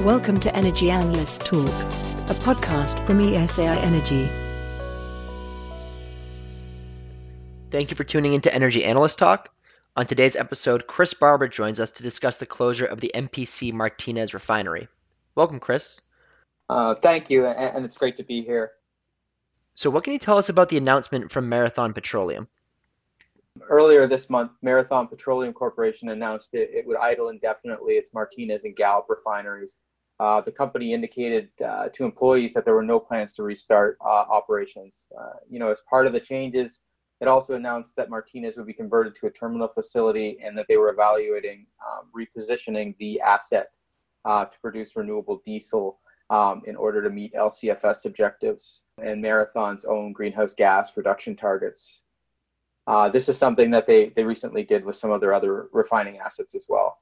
Welcome to Energy Analyst Talk, a podcast from ESAI Energy. Thank you for tuning into Energy Analyst Talk. On today's episode, Chris Barber joins us to discuss the closure of the MPC Martinez refinery. Welcome, Chris. Uh, thank you, and it's great to be here. So, what can you tell us about the announcement from Marathon Petroleum? Earlier this month, Marathon Petroleum Corporation announced it, it would idle indefinitely its Martinez and Gallup refineries. Uh, the company indicated uh, to employees that there were no plans to restart uh, operations. Uh, you know, as part of the changes, it also announced that Martinez would be converted to a terminal facility and that they were evaluating um, repositioning the asset uh, to produce renewable diesel um, in order to meet LCFS objectives and Marathon's own greenhouse gas reduction targets. Uh, this is something that they, they recently did with some of their other refining assets as well.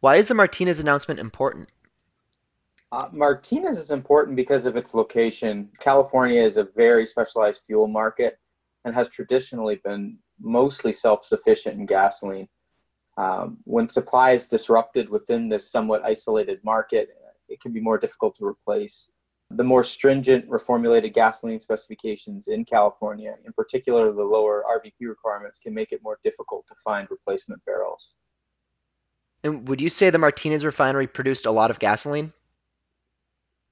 Why is the Martinez announcement important? Uh, Martinez is important because of its location. California is a very specialized fuel market and has traditionally been mostly self sufficient in gasoline. Um, when supply is disrupted within this somewhat isolated market, it can be more difficult to replace. The more stringent reformulated gasoline specifications in California, in particular the lower RVP requirements, can make it more difficult to find replacement barrels. And would you say the Martinez refinery produced a lot of gasoline?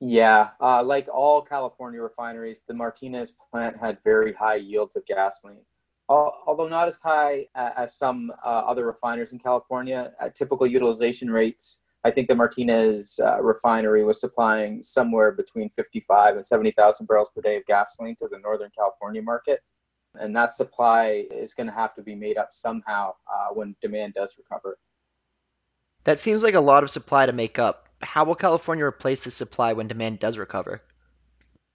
Yeah, uh, like all California refineries, the Martinez plant had very high yields of gasoline. Although not as high as some uh, other refiners in California, at typical utilization rates, I think the Martinez uh, refinery was supplying somewhere between 55 and 70,000 barrels per day of gasoline to the Northern California market. And that supply is going to have to be made up somehow uh, when demand does recover. That seems like a lot of supply to make up how will California replace this supply when demand does recover?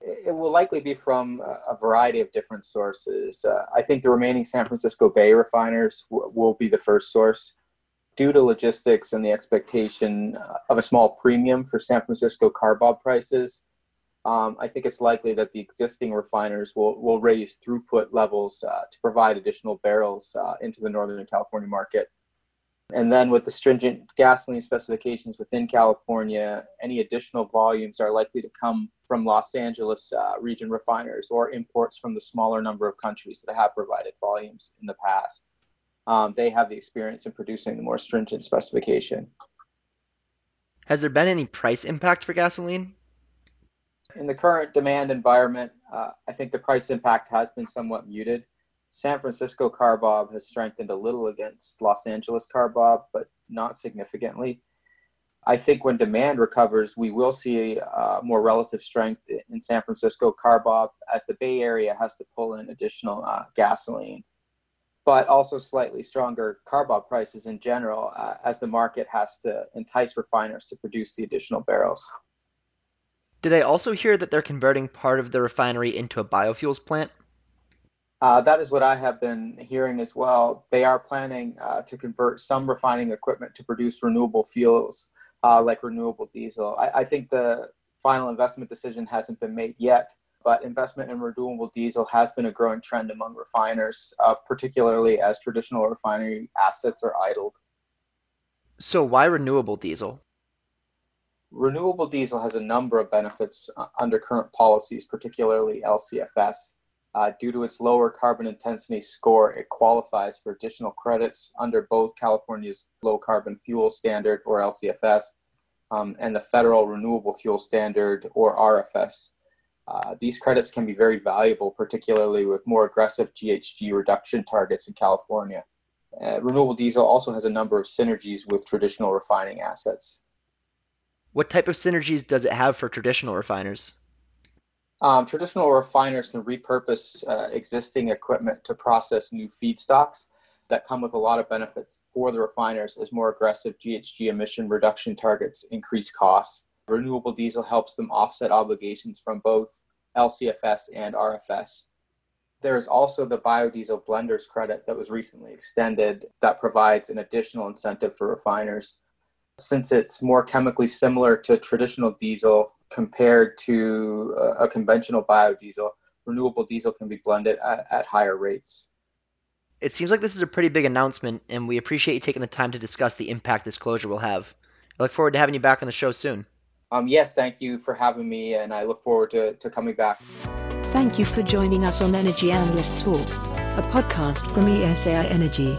It will likely be from a variety of different sources. Uh, I think the remaining San Francisco Bay refiners w- will be the first source. Due to logistics and the expectation uh, of a small premium for San Francisco CARBOB prices, um, I think it's likely that the existing refiners will, will raise throughput levels uh, to provide additional barrels uh, into the Northern California market. And then with the stringent gasoline specifications within California, any additional volumes are likely to come from Los Angeles uh, region refiners or imports from the smaller number of countries that have provided volumes in the past. Um, they have the experience in producing the more stringent specification. Has there been any price impact for gasoline? In the current demand environment, uh, I think the price impact has been somewhat muted. San Francisco CARBOB has strengthened a little against Los Angeles CARBOB, but not significantly. I think when demand recovers, we will see uh, more relative strength in San Francisco CARBOB as the Bay Area has to pull in additional uh, gasoline, but also slightly stronger CARBOB prices in general uh, as the market has to entice refiners to produce the additional barrels. Did I also hear that they're converting part of the refinery into a biofuels plant? Uh, that is what I have been hearing as well. They are planning uh, to convert some refining equipment to produce renewable fuels uh, like renewable diesel. I, I, think the final investment decision hasn't been made yet, but investment in renewable diesel has been a growing trend among refiners, uh, particularly as traditional refinery assets are idled. So, why renewable diesel? Renewable diesel has a number of benefits uh, under current policies, particularly LCFS. Uh, due to its lower carbon intensity score, it qualifies for additional credits under both California's Low Carbon Fuel Standard, or LCFS, um, and the Federal Renewable Fuel Standard, or RFS. Uh, these credits can be very valuable, particularly with more aggressive GHG reduction targets in California. Uh, renewable diesel also has a number of synergies with traditional refining assets. What type of synergies does it have for traditional refiners? Um, traditional refiners can repurpose uh, existing equipment to process new feedstocks that come with a lot of benefits for the refiners as more aggressive GHG emission reduction targets increase costs. Renewable diesel helps them offset obligations from both LCFS and RFS. There is also the biodiesel blenders credit that was recently extended that provides an additional incentive for refiners. Since it's more chemically similar to traditional diesel, compared to a, a conventional biodiesel, renewable diesel can be blended at, at higher rates. It seems like this is a pretty big announcement, and we appreciate you taking the time to discuss the impact this closure will have. I look forward to having you back on the show soon. Um, yes, thank you for having me, and I look forward to, to coming back. Thank you for joining us on Energy Analyst Talk, a podcast from ESAI Energy.